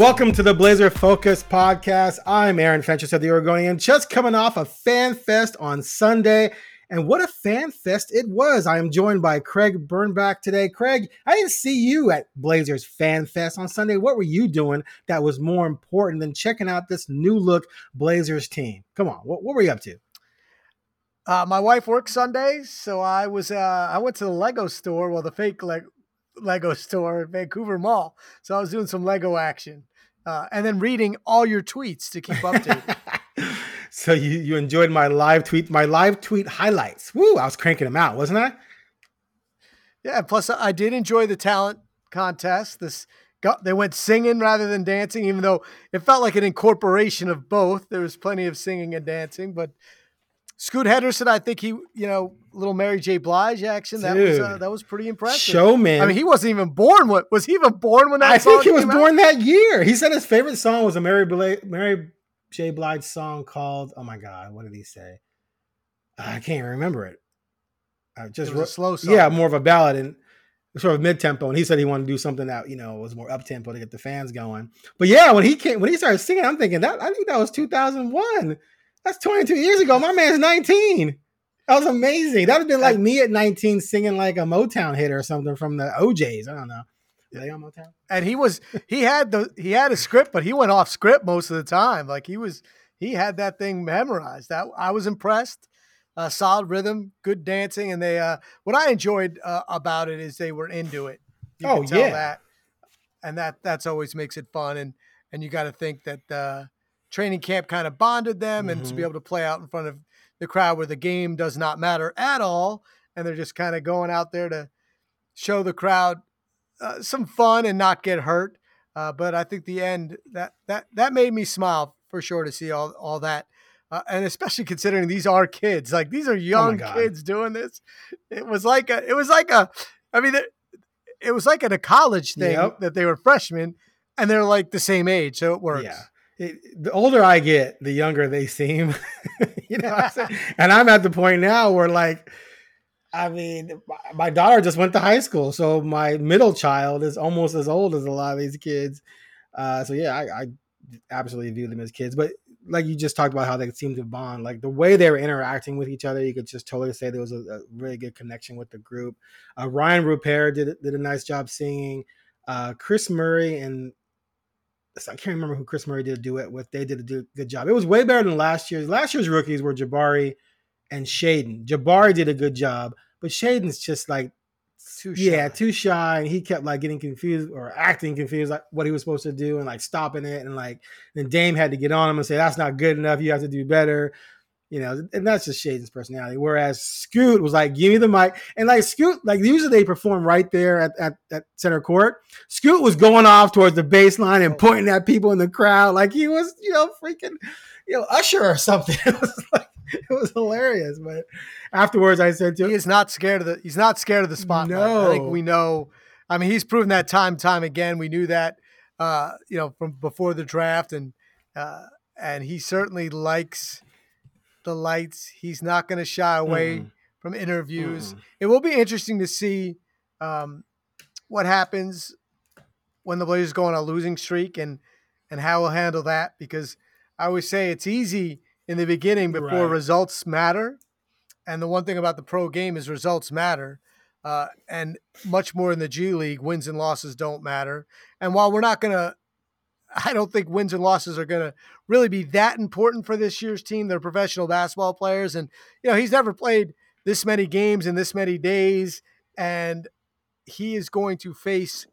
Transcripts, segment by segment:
Welcome to the Blazer Focus podcast. I'm Aaron Fentress of the Oregonian, just coming off a fan fest on Sunday. And what a fan fest it was. I am joined by Craig Birnbach today. Craig, I didn't see you at Blazers Fan Fest on Sunday. What were you doing that was more important than checking out this new look Blazers team? Come on, what, what were you up to? Uh, my wife works Sundays, so I was uh, I went to the Lego store, well, the fake Le- Lego store at Vancouver Mall. So I was doing some Lego action uh, and then reading all your tweets to keep updated. so you, you enjoyed my live tweet, my live tweet highlights. Woo, I was cranking them out, wasn't I? Yeah. Plus, I did enjoy the talent contest. This got, they went singing rather than dancing, even though it felt like an incorporation of both. There was plenty of singing and dancing, but Scoot Henderson, I think he, you know, little Mary J. Blige action. That was uh, that was pretty impressive. Showman. I mean, he wasn't even born. What was he even born when that? I think he was out? born that year. He said his favorite song was a Mary Bla- Mary J. Blige song called. Oh my God, what did he say? I can't remember it. I just it slow song. Yeah, more of a ballad and sort of mid tempo. And he said he wanted to do something that you know was more up tempo to get the fans going. But yeah, when he came, when he started singing, I'm thinking that I think that was 2001. That's 22 years ago. My man's 19. That was amazing. That would have been like me at 19 singing like a Motown hit or something from the O'Jays. I don't know. Are they on Motown? And he was he had the he had a script, but he went off script most of the time. Like he was he had that thing memorized. That I was impressed. Uh, solid rhythm, good dancing, and they. Uh, what I enjoyed uh, about it is they were into it. You oh yeah, that, and that that's always makes it fun. And and you got to think that uh, training camp kind of bonded them mm-hmm. and to be mm-hmm. able to play out in front of the crowd where the game does not matter at all and they're just kind of going out there to show the crowd uh, some fun and not get hurt uh, but i think the end that that that made me smile for sure to see all all that uh, and especially considering these are kids like these are oh young oh kids doing this it was like a it was like a i mean it, it was like at a college thing yep. that they were freshmen and they're like the same age so it works yeah it, the older I get, the younger they seem. you know, I'm and I'm at the point now where like, I mean, my daughter just went to high school, so my middle child is almost as old as a lot of these kids. Uh, so yeah, I, I absolutely view them as kids, but like you just talked about how they seem to bond, like the way they were interacting with each other, you could just totally say there was a, a really good connection with the group. Uh, Rayan Rupert did did a nice job singing. Uh, Kris Murray and I can't remember who Kris Murray did a duet with. They did a good job. It was way better than last year's. Last year's rookies were Jabari and Shaedon. Jabari did a good job, but Shaedon's just like too shy. yeah, too shy, and he kept like getting confused or acting confused, like what he was supposed to do, and like stopping it, and like then Dame had to get on him and say that's not good enough. You have to do better you know, and that's just Shaedon's personality. Whereas Scoot was like, give me the mic. And like Scoot, like usually they perform right there at, at, at center court. Scoot was going off towards the baseline and pointing at people in the crowd like he was, you know, freaking, you know, Usher or something. It was like, it was hilarious. But afterwards I said to him, He is not scared of the he's not scared of the spotlight. No. I think we know. I mean, he's proven that time time again. We knew that uh, you know, from before the draft and uh and he certainly likes the lights. He's not going to shy away mm. from interviews. Mm. It will be interesting to see um, what happens when the Blazers go on a losing streak and and how we'll handle that because I always say it's easy in the beginning before right. results matter. And the one thing about the pro game is results matter. Uh, and much more in the G League, wins and losses don't matter. And while we're not going to I don't think wins and losses are going to really be that important for this year's team. They're professional basketball players, and you know he's never played this many games in this many days, and he is going to face.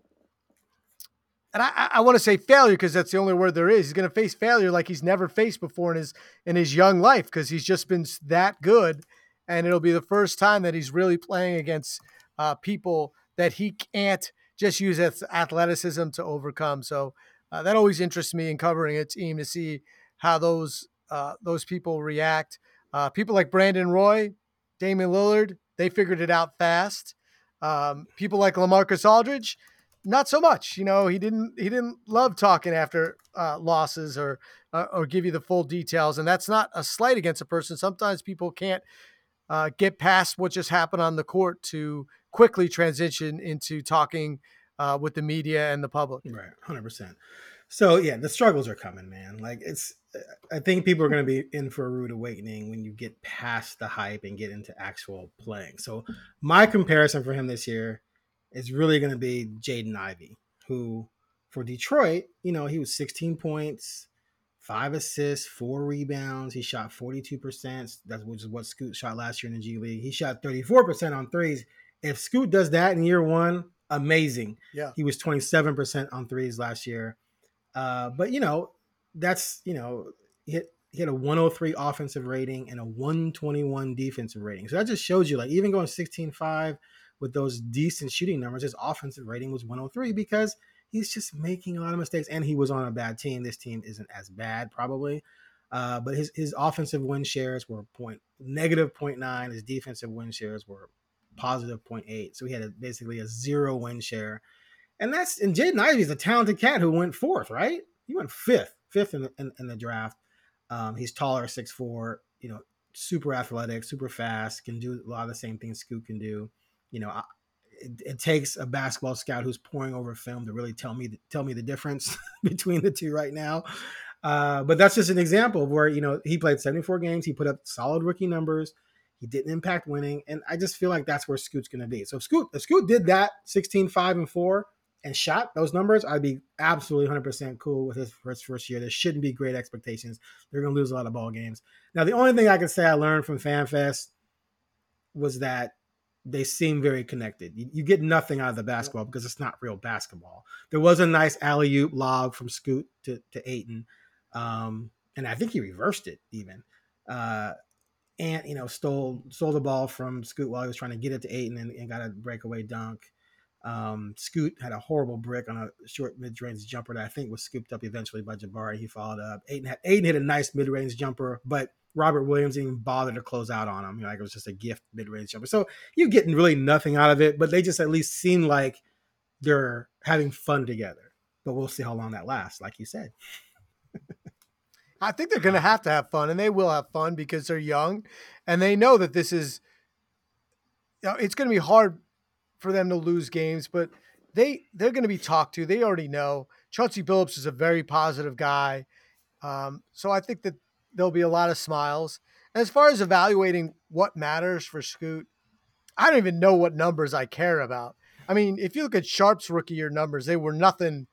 And I, I want to say failure because that's the only word there is. He's going to face failure like he's never faced before in his in his young life because he's just been that good, and it'll be the first time that he's really playing against uh, people that he can't just use his athleticism to overcome. So uh, that always interests me in covering a team to see how those uh, those people react. Uh, people like Brandon Roy, Damian Lillard, they figured it out fast. Um, people like Lamarcus Aldridge, not so much. You know, he didn't he didn't love talking after uh, losses or uh, or give you the full details, and that's not a slight against a person. Sometimes people can't uh, get past what just happened on the court to quickly transition into talking uh, with the media and the public. Right, hundred percent. So yeah, the struggles are coming, man. Like it's I think people are going to be in for a rude awakening when you get past the hype and get into actual playing. So my comparison for him this year is really going to be Jaden Ivey, who for Detroit, you know, he was 16 points, five assists, four rebounds. He shot 42%. That's which is what Scoot shot last year in the G League. He shot 34% on threes. If Scoot does that in year one, amazing. Yeah. He was 27% on threes last year. Uh, but you know, that's you know he hit, he had a 103 offensive rating and a 121 defensive rating. So that just shows you like even going 16-5 with those decent shooting numbers, his offensive rating was 103 because he's just making a lot of mistakes and he was on a bad team. This team isn't as bad probably. Uh, but his, his offensive win shares were point negative 0.9. His defensive win shares were positive 0.8. So he had a, basically a zero win share. And that's and Jaden Ivey is a talented cat who went fourth, right? He went fifth, fifth in the, in, in the draft. Um, he's taller, six four. You know, super athletic, super fast. Can do a lot of the same things Scoot can do. You know, I, it, it, takes a basketball scout who's pouring over film to really tell me tell me the difference between the two right now. Uh, but that's just an example of where you know he played 74 games. He put up solid rookie numbers. He didn't impact winning, and I just feel like that's where Scoot's going to be. So if Scoot, if Scoot did that 16, 5, and 4, and shot those numbers, I'd be absolutely 100% cool with his first first year. There shouldn't be great expectations. They're going to lose a lot of ball games. Now, the only thing I can say I learned from FanFest was that they seem very connected. You, you get nothing out of the basketball because it's not real basketball. There was a nice alley oop log from Scoot to, to Ayton, um, and I think he reversed it even. Uh, and you know, stole stole the ball from Scoot while he was trying to get it to Ayton and, and got a breakaway dunk. Um, Scoot had a horrible brick on a short mid-range jumper that I think was scooped up eventually by Jabari. He followed up. Ayton, had, Ayton hit a nice mid-range jumper, but Robert Williams didn't even bother to close out on him. You know, like it was just a gift mid-range jumper. So you're getting really nothing out of it, but they just at least seem like they're having fun together. But we'll see how long that lasts, like you said. I think they're going to have to have fun, and they will have fun because they're young, and they know that this is. You know, it's going to be hard for them to lose games, but they they're going to be talked to. They already know Chauncey Billups is a very positive guy, um, so I think that there'll be a lot of smiles. And as far as evaluating what matters for Scoot, I don't even know what numbers I care about. I mean, if you look at Sharpe's rookie year numbers, they were nothing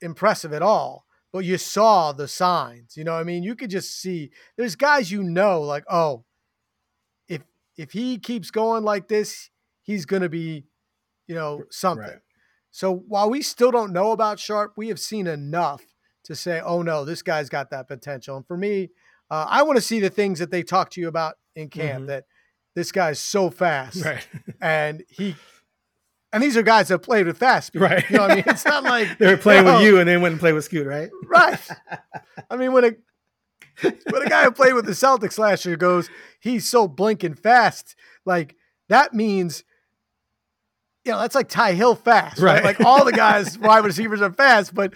impressive at all. But you saw the signs. You know, I mean, you could just see there's guys you know, like, oh, if if he keeps going like this, he's to be, you know, something. Right. So while we still don't know about Sharpe, we have seen enough to say, oh no, this guy's got that potential. And for me, uh, I want to see the things that they talk to you about in camp mm-hmm. that this guy's so fast right. and he and these are guys that played with fast. Right. You know what I mean? It's not like they were playing you know, with you and then went and played with Scoot, right? Right. I mean, when a when a guy who played with the Celtics last year goes, he's so blinking fast, like that means you know, that's like Ty Hill fast, right? right? Like all the guys, wide receivers are fast, but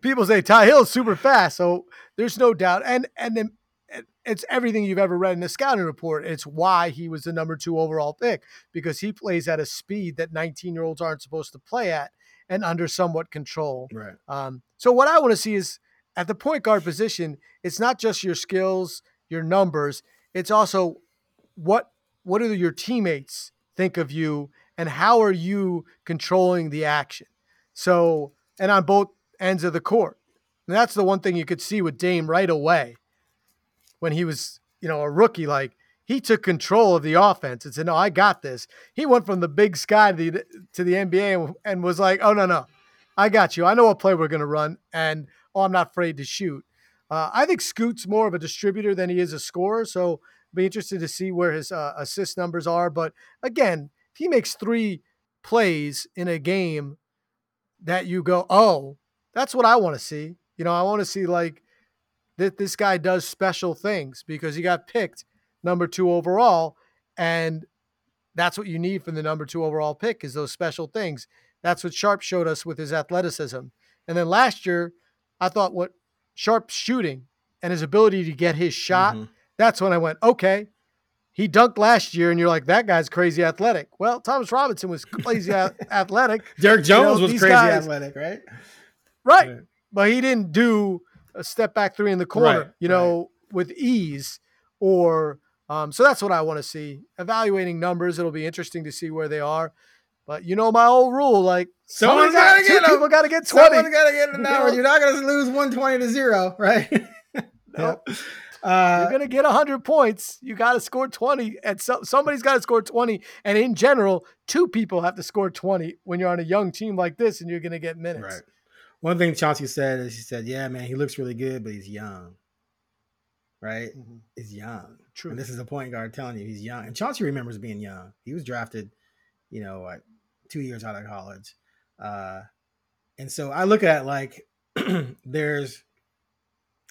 people say Ty Hill is super fast. So there's no doubt. And and then it's everything you've ever read in the scouting report. It's why he was the number two overall pick because he plays at a speed that 19 year olds aren't supposed to play at and under somewhat control. Right. Um, so what I want to see is at the point guard position, it's not just your skills, your numbers. It's also what what do your teammates think of you and how are you controlling the action? So, and on both ends of the court. And that's the one thing you could see with Dame right away when he was, you know, a rookie. Like he took control of the offense and said, "No, I got this." He went from the big sky to the, to the NBA and was like, "Oh no, no, I got you. I know what play we're going to run, and oh, I'm not afraid to shoot." Uh, I think Scoot's more of a distributor than he is a scorer, so be interested to see where his uh, assist numbers are. But again, he makes three plays in a game that you go, oh, that's what I want to see. You know, I want to see like that this guy does special things because he got picked number two overall. And that's what you need from the number two overall pick is those special things. That's what Sharpe showed us with his athleticism. And then last year, I thought what Sharpe's shooting and his ability to get his shot, mm-hmm. that's when I went, okay, he dunked last year, and you're like, that guy's crazy athletic. Well, Thomas Robinson was crazy athletic. Derrick Jones you know, was crazy guys, athletic, right? Right. but he didn't do a step back three in the corner, right, you know, right. with ease or um, so that's what I want to see. Evaluating numbers, it'll be interesting to see where they are. But you know my old rule, like someone's got to get people got to get twenty. Someone's got to get an hour. You're not going to lose one twenty to zero, right? nope. Uh, You're going to get 100 points. You got to score 20. And so, somebody's got to score 20. And in general, two people have to score 20 when you're on a young team like this and you're going to get minutes. Right. One thing Chauncey said is he said, Yeah, man, he looks really good, but he's young. Right? Mm-hmm. He's young. True. And this is a point guard telling you he's young. And Chauncey remembers being young. He was drafted, you know, like two years out of college. Uh, and so I look at like there's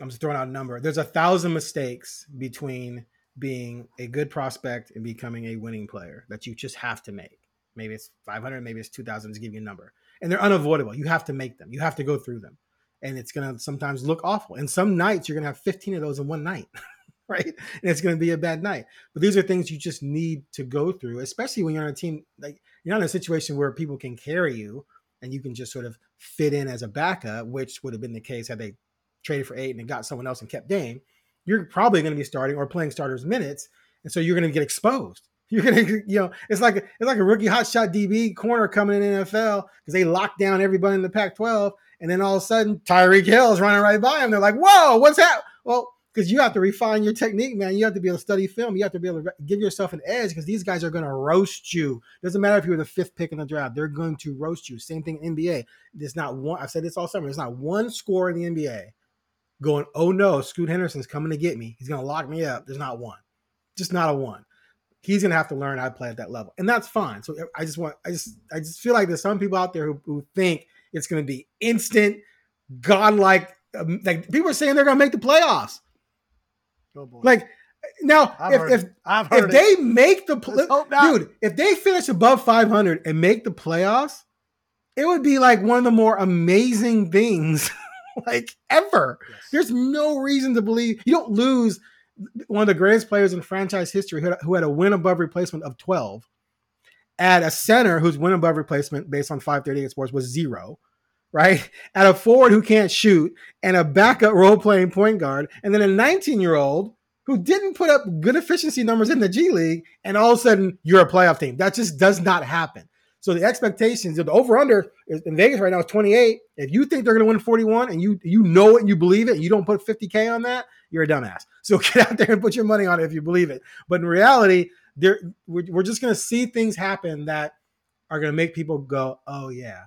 I'm just throwing out a number. There's a thousand mistakes between being a good prospect and becoming a winning player that you just have to make. Maybe it's 500, maybe it's 2,000 to give you a number. And they're unavoidable. You have to make them. You have to go through them. And it's going to sometimes look awful. And some nights you're going to have 15 of those in one night, right? And it's going to be a bad night. But these are things you just need to go through, especially when you're on a team like you're not in a situation where people can carry you and you can just sort of fit in as a backup, which would have been the case had they traded for eight and got someone else and kept Dame, you're probably going to be starting or playing starters minutes, and so you're going to get exposed. You're gonna, you know, it's like it's like a rookie hotshot DB corner coming in NFL because they lock down everybody in the Pac-12, and then all of a sudden Tyreek Hill is running right by him. They're like, "Whoa, what's that?" Well, because you have to refine your technique, man. You have to be able to study film. You have to be able to give yourself an edge because these guys are going to roast you. Doesn't matter if you were the fifth pick in the draft; they're going to roast you. Same thing in NBA. There's not one. I've said this all summer. There's not one score in the NBA going, oh no, Scoot Henderson's coming to get me. He's going to lock me up. There's not one, just not a one. He's going to have to learn how to play at that level, and that's fine. So I just want, I just, I just feel like there's some people out there who, who think it's going to be instant, godlike. Um, like people are saying they're going to make the playoffs. Oh boy. Like now, I've if if, if they make the pl- dude, if they finish above 500 and make the playoffs, it would be like one of the more amazing things like ever. Yes. There's no reason to believe you don't lose one of the greatest players in franchise history who had, who had a win above replacement of 12 at a center whose win above replacement based on 538 sports was zero right? At a forward who can't shoot and a backup role playing point guard and then a 19 year old who didn't put up good efficiency numbers in the G League and all of a sudden you're a playoff team. That just does not happen so the expectations, the over under in Vegas right now is 28. If you think they're going to win 41 and you you know it and you believe it, you don't put 50k on that, you're a dumbass. So get out there and put your money on it if you believe it. But in reality, there we're, we're just going to see things happen that are going to make people go, "Oh yeah."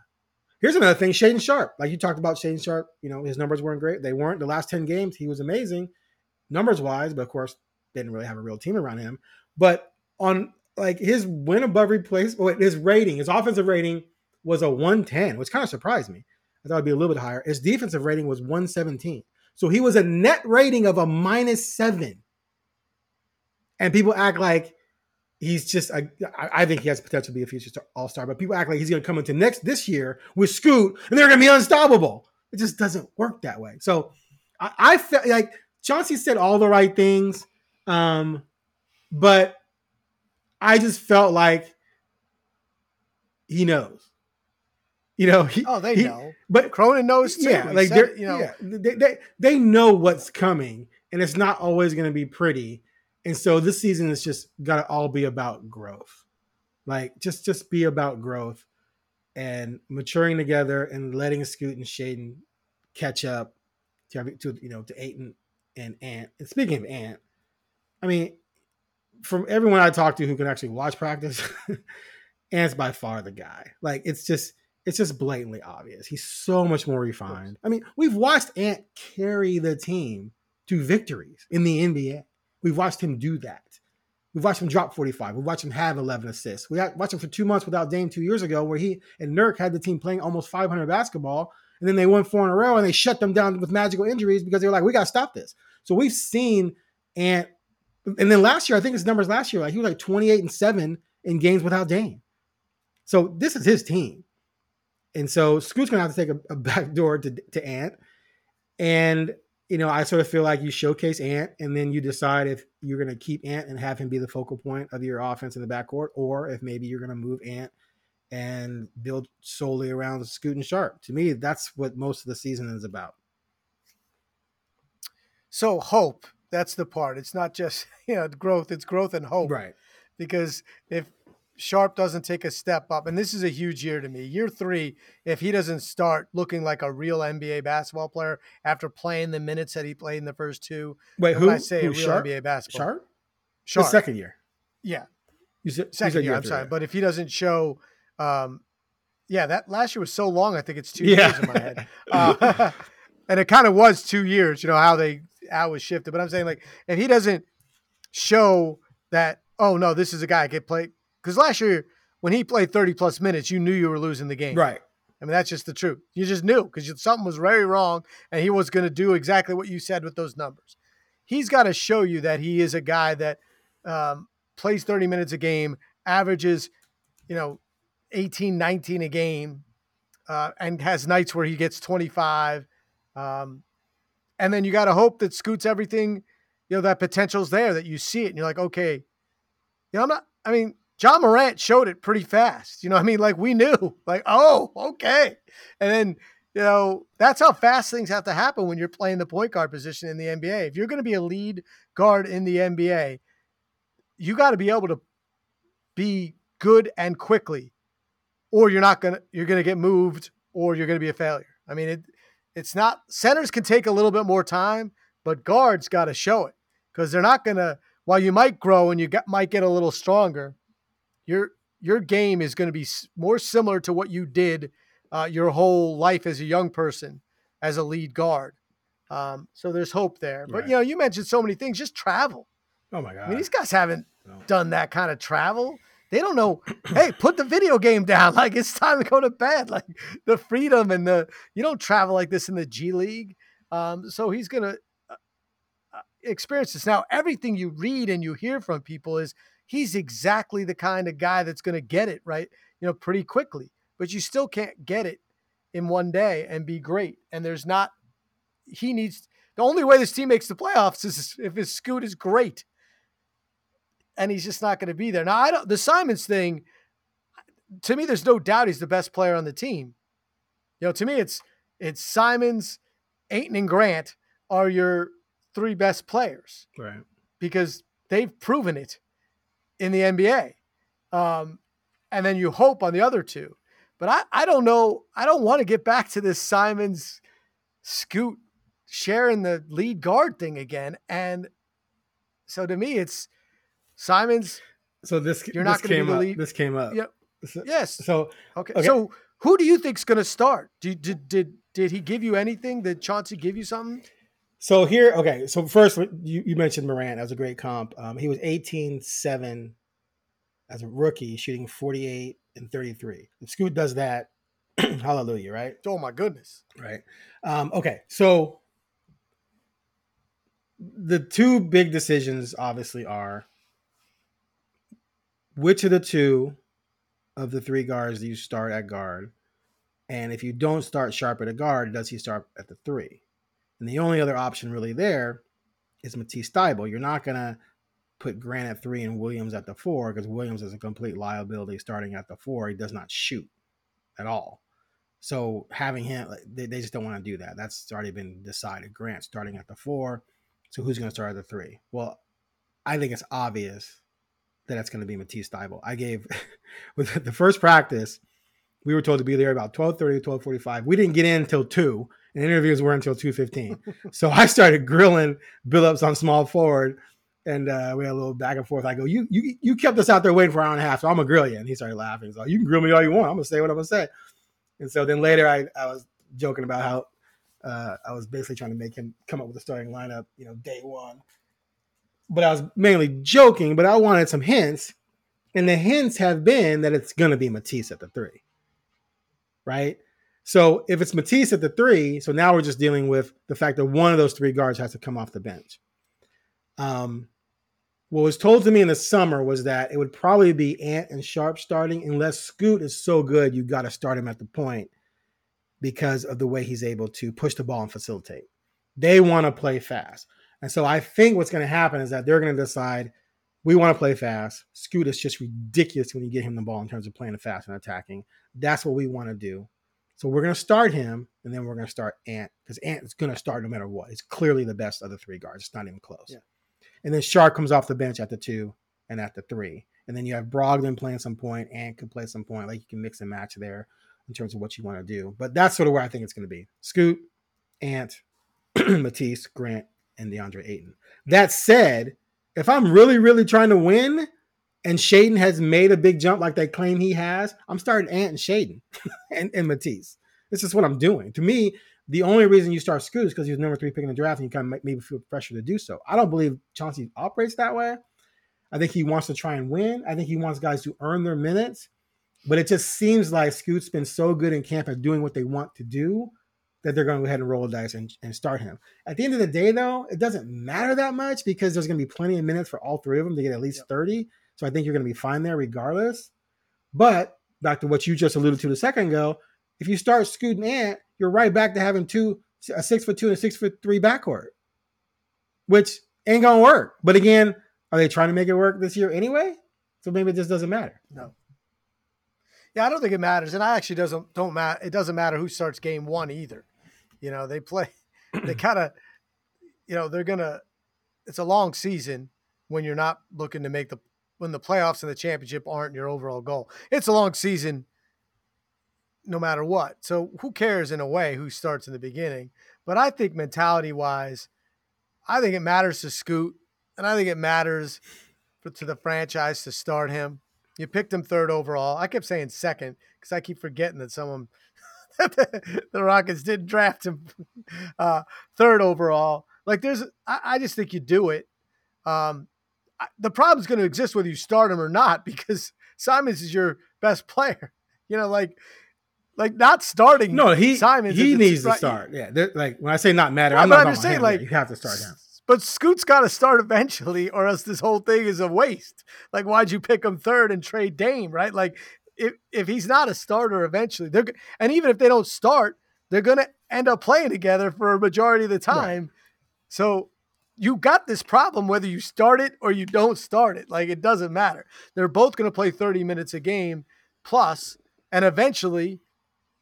Here's another thing, Shaedon Sharpe. Like you talked about Shaedon Sharpe, you know, his numbers weren't great. They weren't the last 10 games. He was amazing numbers wise, but of course, didn't really have a real team around him. But on like his win above replacement, his rating, his offensive rating was a 110, which kind of surprised me. I thought it'd be a little bit higher. His defensive rating was 117. So he was a net rating of a minus seven. And people act like he's just, I, I think he has potential to be a future all star, but people act like he's going to come into next this year with Scoot and they're going to be unstoppable. It just doesn't work that way. So I, I felt like Chauncey said all the right things. Um, but I just felt like he knows. You know, he, oh, they he, know. But Cronin knows too. Yeah, like they're, you know, yeah, they, they they know what's coming, and it's not always going to be pretty. And so this season is just got to all be about growth, like just just be about growth and maturing together and letting Scoot and Shaedon catch up to, to you know to Ayton and Ant. And speaking of Ant, I mean, from everyone I talk to who can actually watch practice, Ant's by far the guy. Like it's just it's just blatantly obvious. He's so much more refined. I mean, we've watched Ant carry the team to victories in the NBA. We've watched him do that. We've watched him drop 45. We've watched him have 11 assists. We watched him for two months without Dame two years ago, where he and Nurk had the team playing almost 500 basketball. And then they won four in a row and they shut them down with magical injuries because they were like, we got to stop this. So we've seen Ant and then last year, I think his numbers last year, like he was like 28 and 7 in games without Dame. So this is his team. And so Scoot's gonna have to take a, a back door to, to Ant. And you know, I sort of feel like you showcase Ant and then you decide if you're gonna keep Ant and have him be the focal point of your offense in the backcourt, or if maybe you're gonna move Ant and build solely around Scoot and Sharpe. To me, that's what most of the season is about. So hope, that's the part. It's not just you know growth; it's growth and hope. Right. Because if Sharpe doesn't take a step up, and this is a huge year to me. Year three, if he doesn't start looking like a real NBA basketball player after playing the minutes that he played in the first two. Wait, who? I say who, a real Sharpe? NBA basketball. Sharpe? Sharpe. The second year. Yeah. You said, second you said year. I'm sorry, yeah. but if he doesn't show, um, yeah, that last year was so long. I think it's two Yeah. years in my head, uh, and it kind of was two years. You know how they how it was shifted, but I'm saying like if he doesn't show that, oh no, this is a guy I could play because last year when he played 30 plus minutes, you knew you were losing the game. right. I mean, that's just the truth. You just knew because something was very wrong, and he was going to do exactly what you said with those numbers. He's got to show you that he is a guy that um, plays 30 minutes a game, averages, you know, 18, 19 a game, uh, and has nights where he gets 25. Um, and then you got to hope that Scoots everything, you know, that potential's there, that you see it, and you're like, okay, you know, I'm not, I mean, John Morant showed it pretty fast. You know, I mean, like we knew, like, oh, okay. And then, you know, that's how fast things have to happen when you're playing the point guard position in the NBA. If you're going to be a lead guard in the NBA, you got to be able to be good and quickly, or you're not going to, you're going to get moved or you're going to be a failure. I mean, it, it's not, centers can take a little bit more time, but guards got to show it because they're not going to, while you might grow and you get, might get a little stronger, your your game is going to be more similar to what you did uh, your whole life as a young person as a lead guard. Um, so there's hope there. But Right. you know, you mentioned so many things. Just travel. Oh my god. I mean, these guys haven't No. done that kind of travel. They don't know. hey, put the video game down. Like it's time to go to bed. Like the freedom and the you don't travel like this in the G League. Um, so he's gonna uh, uh, experience this. Now, everything you read and you hear from people is he's exactly the kind of guy that's to get it right, you know, pretty quickly. But you still can't get it in one day and be great. And there's not. He needs the only way this team makes the playoffs is if his scoot is great, and he's just not going to be there. Now, I don't. The Simons thing, to me, there's no doubt he's the best player on the team. You know, to me, it's it's Simons, Ayton, and Grant are your three best players right. because they've proven it in the NBA. Um, and then you hope on the other two. But I, I don't know. I don't want to get back to this Simons scoot sharing the lead guard thing again. And so to me, it's Simons. So this You're this not be the lead- This came up. Yep. So, Yes. so Okay. Okay. So who do you think's going to start? Did, did did did he give you anything? Did Chauncey give you something? So here, okay. So first, you, you mentioned Morant as a great comp. Um, he was 18 7 as a rookie, shooting 48 and 33. If Scoot does that, hallelujah, right? Oh my goodness. Right. Um, okay. So the two big decisions obviously are which of the two of the three guards do you start at guard? And if you don't start Sharpe at a guard, does he start at the three? And the only other option really there is Matisse Thybulle. You're not going to put Grant at three and Williams at the four because Williams is a complete liability starting at the four. He does not shoot at all. So having him, they, they just don't want to do that. That's already been decided. Grant starting at the four. So who's going to start at the three? Well, I think it's obvious that it's going to be Matisse Thybulle. I gave with the first practice, we were told to be there about 12:30, 12:45. We didn't get in until 2, and interviews were until 2:15. so I started grilling Billups on small forward and uh, we had a little back and forth. I go, you you you kept us out there waiting for an hour and a half, so I'm gonna grill you. And he started laughing. So you can grill me all you want. I'm gonna say what I'm gonna say. And so then later, I, I was joking about how uh, I was basically trying to make him come up with a starting lineup, you know, day one. But I was mainly joking. But I wanted some hints, and the hints have been that it's gonna be Matisse at the three, right? So if it's Matisse at the three, so now we're just dealing with the fact that one of those three guards has to come off the bench. Um, what was told to me in the summer was that it would probably be Ant and Sharpe starting, unless Scoot is so good you got to start him at the point because of the way he's able to push the ball and facilitate. They want to play fast. And so I think what's going to happen is that they're going to decide we want to play fast. Scoot is just ridiculous when you get him the ball in terms of playing fast and attacking. That's what we want to do. So we're going to start him, and then we're going to start Ant because Ant is going to start no matter what. It's clearly the best of the three guards. It's not even close. Yeah. And then Sharpe comes off the bench at the two and at the three. And then you have Brogdon playing some point, Ant can play some point. Like you can mix and match there in terms of what you want to do. But that's sort of where I think it's going to be. Scoot, Ant, Matisse, Grant, and DeAndre Ayton. That said, if I'm really, really trying to win and Shaedon has made a big jump like they claim he has, I'm starting Ant and Shaedon and, and Matisse. This is what I'm doing. To me, the only reason you start Scoot is because he was number three picking the draft and you kind of make, maybe feel pressure to do so. I don't believe Chauncey operates that way. I think he wants to try and win. I think he wants guys to earn their minutes. But it just seems like Scoot's been so good in camp at doing what they want to do that they're going to go ahead and roll the dice and, and start him. At the end of the day, though, it doesn't matter that much because there's going to be plenty of minutes for all three of them to get at least yep. 30. So I think you're going to be fine there regardless. But back to what you just alluded to a second ago, if you start Scoot and Ant, you're right back to having two, a six foot two and a six foot three backcourt, which ain't going to work. But again, are they trying to make it work this year anyway? So maybe it just doesn't matter. No. Yeah, I don't think it matters, and I actually doesn't don't matter. It doesn't matter who starts game one either. You know, they play. They kind of, you know, they're gonna. It's a long season when you're not looking to make the when the playoffs and the championship aren't your overall goal. It's a long season, no matter what. So who cares in a way who starts in the beginning? But I think mentality wise, I think it matters to Scoot, and I think it matters for, to the franchise to start him. You picked him third overall. I kept saying second because I keep forgetting that someone the, the Rockets didn't draft him uh, third overall. Like there's, I, I, just think you do it. Um, I, the problem's going to exist whether you start him or not because Simons is your best player. You know, like like not starting. No, he Simons. He needs to start. Yeah, like when I say not matter, I'm not I'm just saying like you have to start him. But Scoot's got to start eventually, or else this whole thing is a waste. Like, why'd you pick him third and trade Dame, right? Like, if if he's not a starter eventually, they're and even if they don't start, they're going to end up playing together for a majority of the time. Right. So you got this problem whether you start it or you don't start it. Like, it doesn't matter. They're both going to play 30 minutes a game plus, and eventually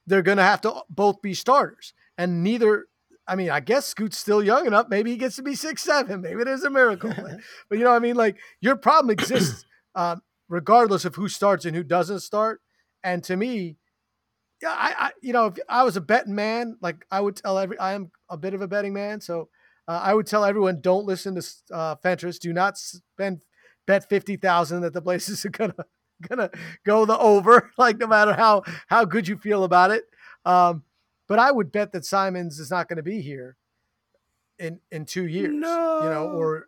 they're going to have to both be starters. And neither I mean, I guess Scoot's still young enough. Maybe he gets to be six seven. Maybe there's a miracle. but you know, I mean, like your problem exists um, regardless of who starts and who doesn't start. And to me, yeah, I, I, you know, if I was a betting man, like I would tell every, I am a bit of a betting man, so uh, I would tell everyone, don't listen to uh, Fentress. Do not spend bet fifty thousand that the Blazers are gonna gonna go the over. Like no matter how how good you feel about it. Um, but I would bet that Simons is not going to be here in in two years. No. You know, or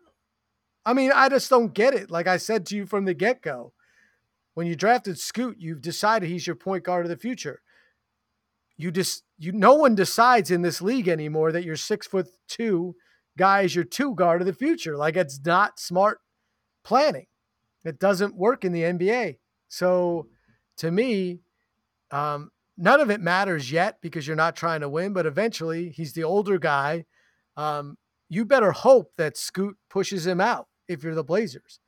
I mean, I just don't get it. Like I said to you from the get go, when you drafted Scoot, you've decided he's your point guard of the future. You just you no one decides in this league anymore that your six foot two guy is your two guard of the future. Like it's not smart planning. It doesn't work in the NBA. So to me, um, none of it matters yet because you're not trying to win, but eventually he's the older guy. Um, you better hope that Scoot pushes him out if you're the Blazers.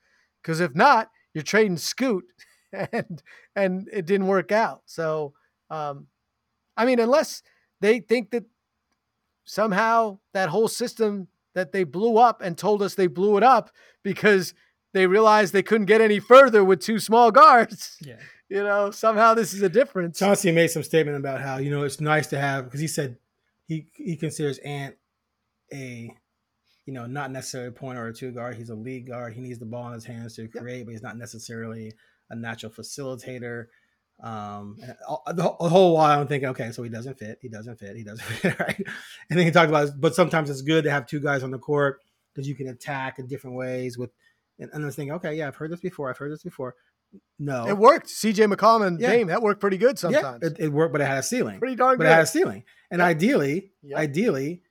Because if not, you're trading Scoot and and it didn't work out. So um, I mean, unless they think that somehow that whole system that they blew up and told us they blew it up because they realized they couldn't get any further with two small guards. Yeah you know, somehow this is a difference. Chauncey made some statement about how, you know, it's nice to have because he said he he considers Ant a you know, not necessarily a point or a two guard. He's a lead guard. He needs the ball in his hands to create, yep. but he's not necessarily a natural facilitator. Um, the whole while I'm thinking, okay, so he doesn't fit. He doesn't fit. He doesn't fit, right? And then he talked about, but sometimes it's good to have two guys on the court because you can attack in different ways. With, and, and I was thinking, okay, yeah, I've heard this before. I've heard this before. No, it worked. CJ McCollum and yeah. Dame that worked pretty good sometimes. Yeah, it, it, worked, but it had a ceiling. Pretty darn but good. it had a ceiling. And yeah. ideally, yep. ideally,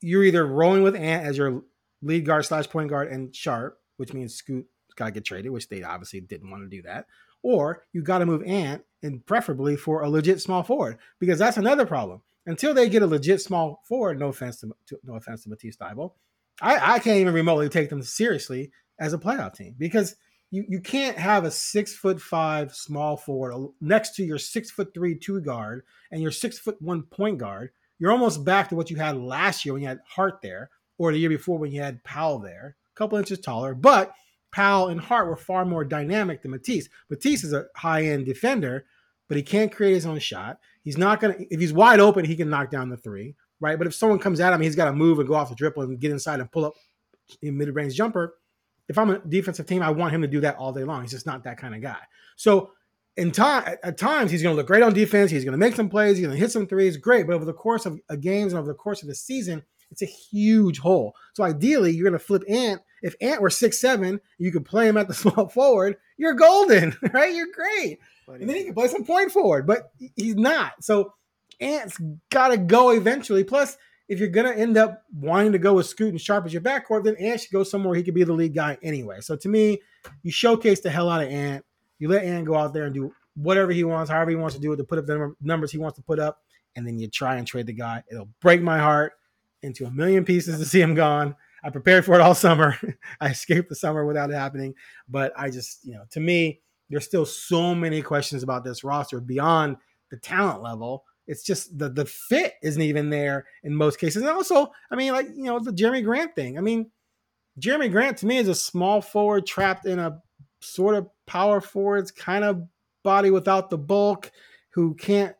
you're either rolling with Ant as your lead guard slash point guard and Sharpe, which means Scoot got to get traded, which they obviously didn't want to do that. Or you got to move Ant and preferably for a legit small forward because that's another problem. Until they get a legit small forward, no offense to, to no offense to Matisse Thybulle, I, I can't even remotely take them seriously as a playoff team because you, you can't have a six foot five small forward next to your six foot three two guard and your six foot one point guard. You're almost back to what you had last year when you had Hart there, or the year before when you had Powell there, a couple inches taller. But Powell and Hart were far more dynamic than Matisse. Matisse is a high end defender, but he can't create his own shot. He's not gonna if he's wide open, he can knock down the three, right? But if someone comes at him, he's got to move and go off the dribble and get inside and pull up a mid range jumper if I'm a defensive team, I want him to do that all day long. He's just not that kind of guy. So in time, at times, he's going to look great on defense. He's going to make some plays. He's going to hit some threes. Great. But over the course of a games and over the course of the season, it's a huge hole. So ideally, you're going to flip Ant. If Ant were six seven, you could play him at the small forward. You're golden, right? You're great. And then he can play some point forward, but he's not. So Ant's got to go eventually. Plus, if you're gonna end up wanting to go with Scoot and Sharpe as your backcourt, then Ant should go somewhere he could be the lead guy anyway. So to me, you showcase the hell out of Ant. You let Ant go out there and do whatever he wants, however he wants to do it, to put up the numbers he wants to put up, and then you try and trade the guy. It'll break my heart into a million pieces to see him gone. I prepared for it all summer. I escaped the summer without it happening, but I just, you know, to me, there's still so many questions about this roster beyond the talent level it's just the the fit isn't even there in most cases. And also, I mean, like you know, the Jerami Grant thing. I mean, Jerami Grant to me is a small forward trapped in a sort of power forwards kind of body without the bulk, who can't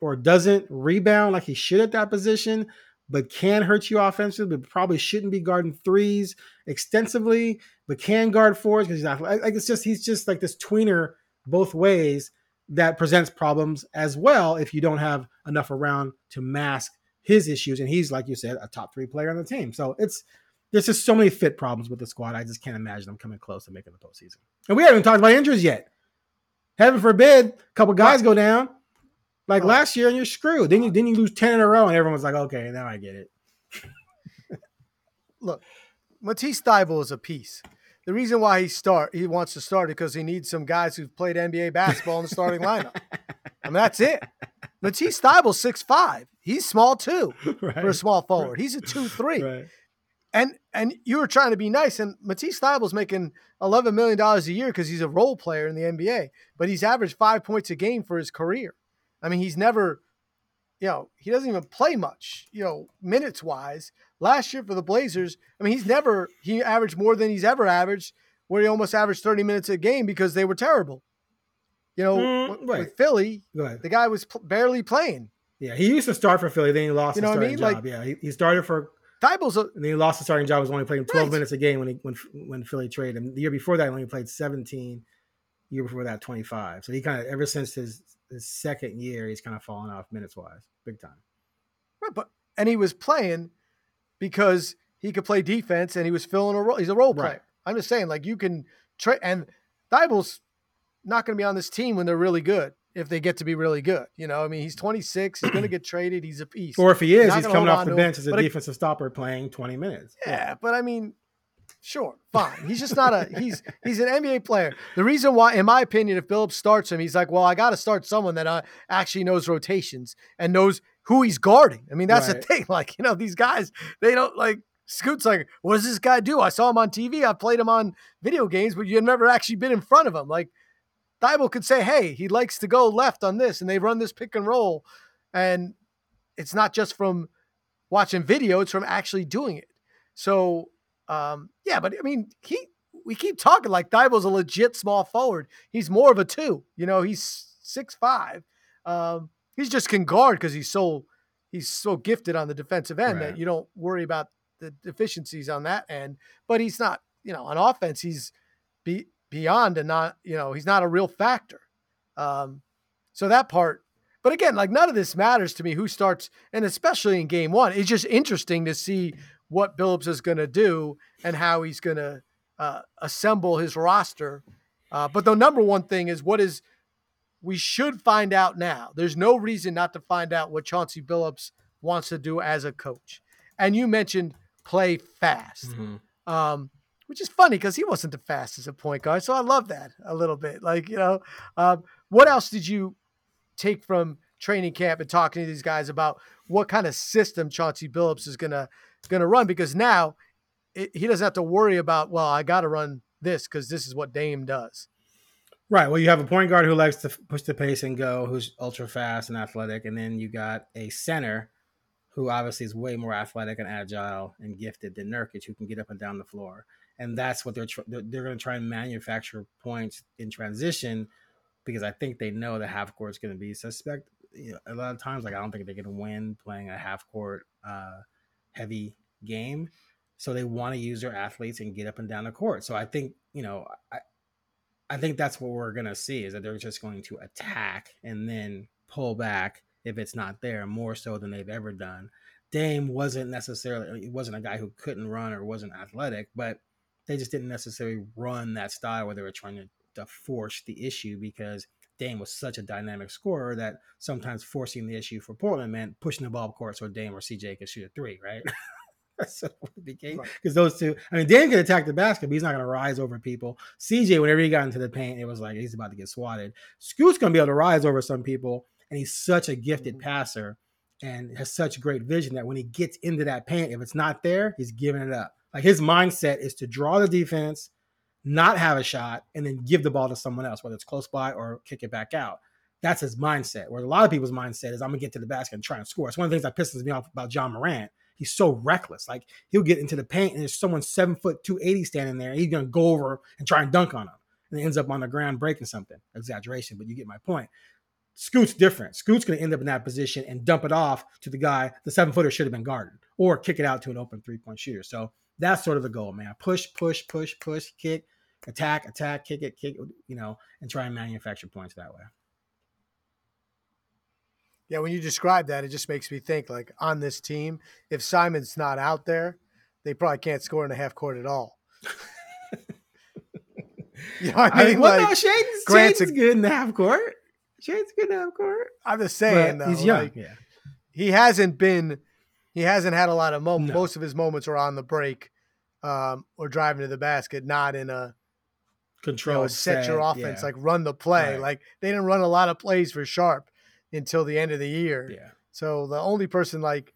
or doesn't rebound like he should at that position, but can hurt you offensively, but probably shouldn't be guarding threes extensively, but can guard fours because he's like it's just he's just like this tweener both ways that presents problems as well if you don't have enough around to mask his issues. And he's, like you said, a top three player on the team. So it's there's just so many fit problems with the squad. I just can't imagine them coming close to making the postseason. And we haven't even talked about injuries yet. Heaven forbid, a couple guys go down like last year and you're screwed. Then you then you lose 10 in a row and everyone's like, okay, now I get it. Look, Matisse Thybulle is a piece the reason why he start he wants to start it because he needs some guys who've played NBA basketball in the starting lineup. I mean, that's it. Matisse Thybulle, six five. He's small too right. for a small forward. He's a two three. Right. And and you were trying to be nice, and Matisse Thybulle's making eleven million dollars a year because he's a role player in the NBA, but he's averaged five points a game for his career. I mean, he's never, you know, he doesn't even play much, you know, minutes wise. Last year for the Blazers, I mean, he's never he averaged more than he's ever averaged, where he almost averaged 30 minutes a game because they were terrible. You know, mm, with, with Philly, the guy was p- barely playing. Yeah, he used to start for Philly, then he lost you know his starting I mean? job. Like, yeah, he, he started for Thybulle's, a, and he lost the starting job. Was only playing 12 right. minutes a game when he when when Philly traded him. The year before that, he only played 17. The year before that, 25. So he kind of ever since his his second year, he's kind of fallen off minutes wise, big time. Right, but and he was playing because he could play defense and he was filling a role. He's a role player. Right. I'm just saying, like you can trade and Thybulle's not going to be on this team when they're really good. If they get to be really good, you know, I mean, he's 26. He's going to get traded. He's a piece. Or if he is, he's, he's coming off the bench as a defensive stopper playing 20 minutes. Yeah, yeah, but I mean, sure, fine. He's just not a he's he's an NBA player. The reason why, in my opinion, if Billups starts him, he's like, well, I got to start someone that uh, actually knows rotations and knows who he's guarding. I mean, that's right. the thing. Like, you know, these guys, they don't like Scoot's like, what does this guy do? I saw him on TV. I played him on video games, but you've never actually been in front of him. Like, Thybulle could say, hey, he likes to go left on this, and they run this pick and roll. And it's not just from watching video, it's from actually doing it. So, um, yeah, but I mean, he we keep talking like Thybulle's a legit small forward. He's more of a two. You know, he's six five. Um, He's just can guard because he's so he's so gifted on the defensive end right. that you don't worry about the deficiencies on that end. But he's not, you know, on offense, he's be, beyond and not, you know, he's not a real factor. Um, so that part, but again, like none of this matters to me who starts, and especially in game one, it's just interesting to see what Billups is going to do and how he's going to uh, assemble his roster. Uh, but the number one thing is what is we should find out now. There's no reason not to find out what Chauncey Billups wants to do as a coach. And you mentioned play fast, mm-hmm. um, which is funny because he wasn't the fastest at point guard. So I love that a little bit. Like, you know, um, what else did you take from training camp and talking to these guys about what kind of system Chauncey Billups is gonna gonna run? Because now it, he doesn't have to worry about well, I got to run this because this is what Dame does. Right. Well, you have a point guard who likes to push the pace and go, who's ultra fast and athletic, and then you got a center who obviously is way more athletic and agile and gifted than Nurkic, who can get up and down the floor. And that's what they're tr- they're, they're going to try and manufacture points in transition because I think they know the half court is going to be suspect. You know, a lot of times, like I don't think they're going to win playing a half court uh, heavy game. So they want to use their athletes and get up and down the court. So I think you know, I, I think that's what we're going to see is that they're just going to attack and then pull back if it's not there more so than they've ever done. Dame wasn't necessarily he wasn't a guy who couldn't run or wasn't athletic, but they just didn't necessarily run that style where they were trying to, to force the issue because Dame was such a dynamic scorer that sometimes forcing the issue for Portland meant pushing the ball court so Dame or CJ could shoot a three, right? That's what it became. Because those two, I mean, Dame could attack the basket, but he's not going to rise over people. CJ, whenever he got into the paint, it was like he's about to get swatted. Scoot's going to be able to rise over some people, and he's such a gifted mm-hmm. passer and has such great vision that when he gets into that paint, if it's not there, he's giving it up. Like his mindset is to draw the defense, not have a shot, and then give the ball to someone else, whether it's close by or kick it back out. That's his mindset. Where a lot of people's mindset is, I'm gonna get to the basket and try and score. It's one of the things that pisses me off about Ja Morant. He's so reckless. Like he'll get into the paint and there's someone seven foot two eighty standing there. he's gonna go over and try and dunk on him, and ends up on the ground breaking something. Exaggeration, but you get my point. Scoot's different. Scoot's going to end up in that position and dump it off to the guy. The seven footer should have been guarded or kick it out to an open three point shooter. So that's sort of the goal, man. Push, push, push, push, kick, attack, attack, kick it, kick, you know, and try and manufacture points that way. Yeah, when you describe that, it just makes me think like on this team, if Simon's not out there, they probably can't score in the half court at all. you know what I mean? I mean well, like, no, Shaedon's, Grant's Shaedon's a, good in the half court. Shane's good in the half court. I'm just saying, though, he's young. Like, yeah. He hasn't been – he hasn't had a lot of moments. No. Most of his moments are on the break um, or driving to the basket, not in a control you know, set, set, your offense, yeah. like run the play. Right. Like they didn't run a lot of plays for Sharpe until the end of the year. Yeah. So the only person like,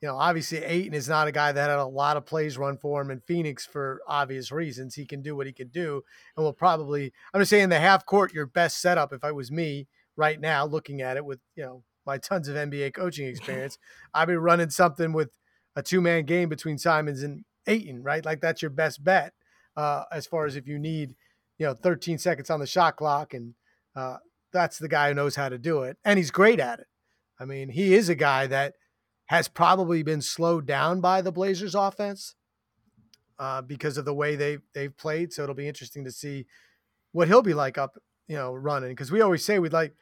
you know, obviously Ayton is not a guy that had a lot of plays run for him in Phoenix for obvious reasons. He can do what he can do, and will probably. I'm just saying the half court, your best setup. If I was me right now, looking at it with you know my tons of NBA coaching experience, I'd be running something with a two man game between Simons and Ayton, right? Like that's your best bet uh, as far as if you need, you know, 13 seconds on the shot clock. And uh, that's the guy who knows how to do it. And he's great at it. I mean, he is a guy that has probably been slowed down by the Blazers offense uh, because of the way they, they've played. So it'll be interesting to see what he'll be like up, you know, running. Because we always say we'd like,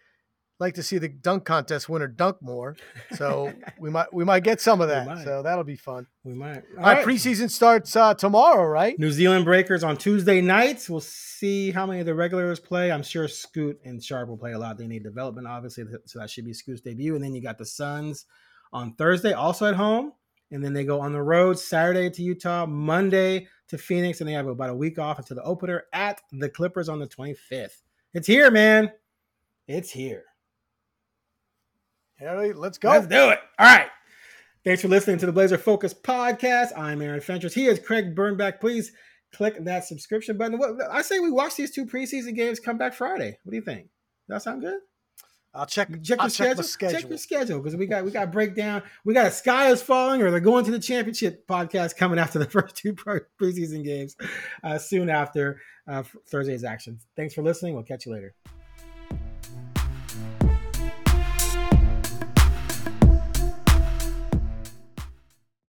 like to see the dunk contest winner dunk more. So we might we might get some of that. So that'll be fun. We might. All, All right. right. preseason starts uh, tomorrow, right? New Zealand Breakers on Tuesday nights. We'll see how many of the regulars play. I'm sure Scoot and Sharpe will play a lot. They need development, obviously, so that should be Scoot's debut. And then you got the Suns on Thursday, also at home. And then they go on the road Saturday to Utah, Monday to Phoenix, and they have about a week off until the opener at the Clippers on the 25th. It's here, man. It's here. Let's go. Let's do it. All right. Thanks for listening to the Blazer Focused podcast. I'm Aaron Fentress. He is Craig Birnbach. Please click that subscription button. What, I say we watch these two preseason games. Come back Friday. What do you think? Does that sound good? I'll check. Check, I'll check schedule. schedule. Check your schedule because we got we got a breakdown. We got a sky is falling, or they're going to the championship podcast coming after the first two preseason games, uh, soon after uh, Thursday's action. Thanks for listening. We'll catch you later.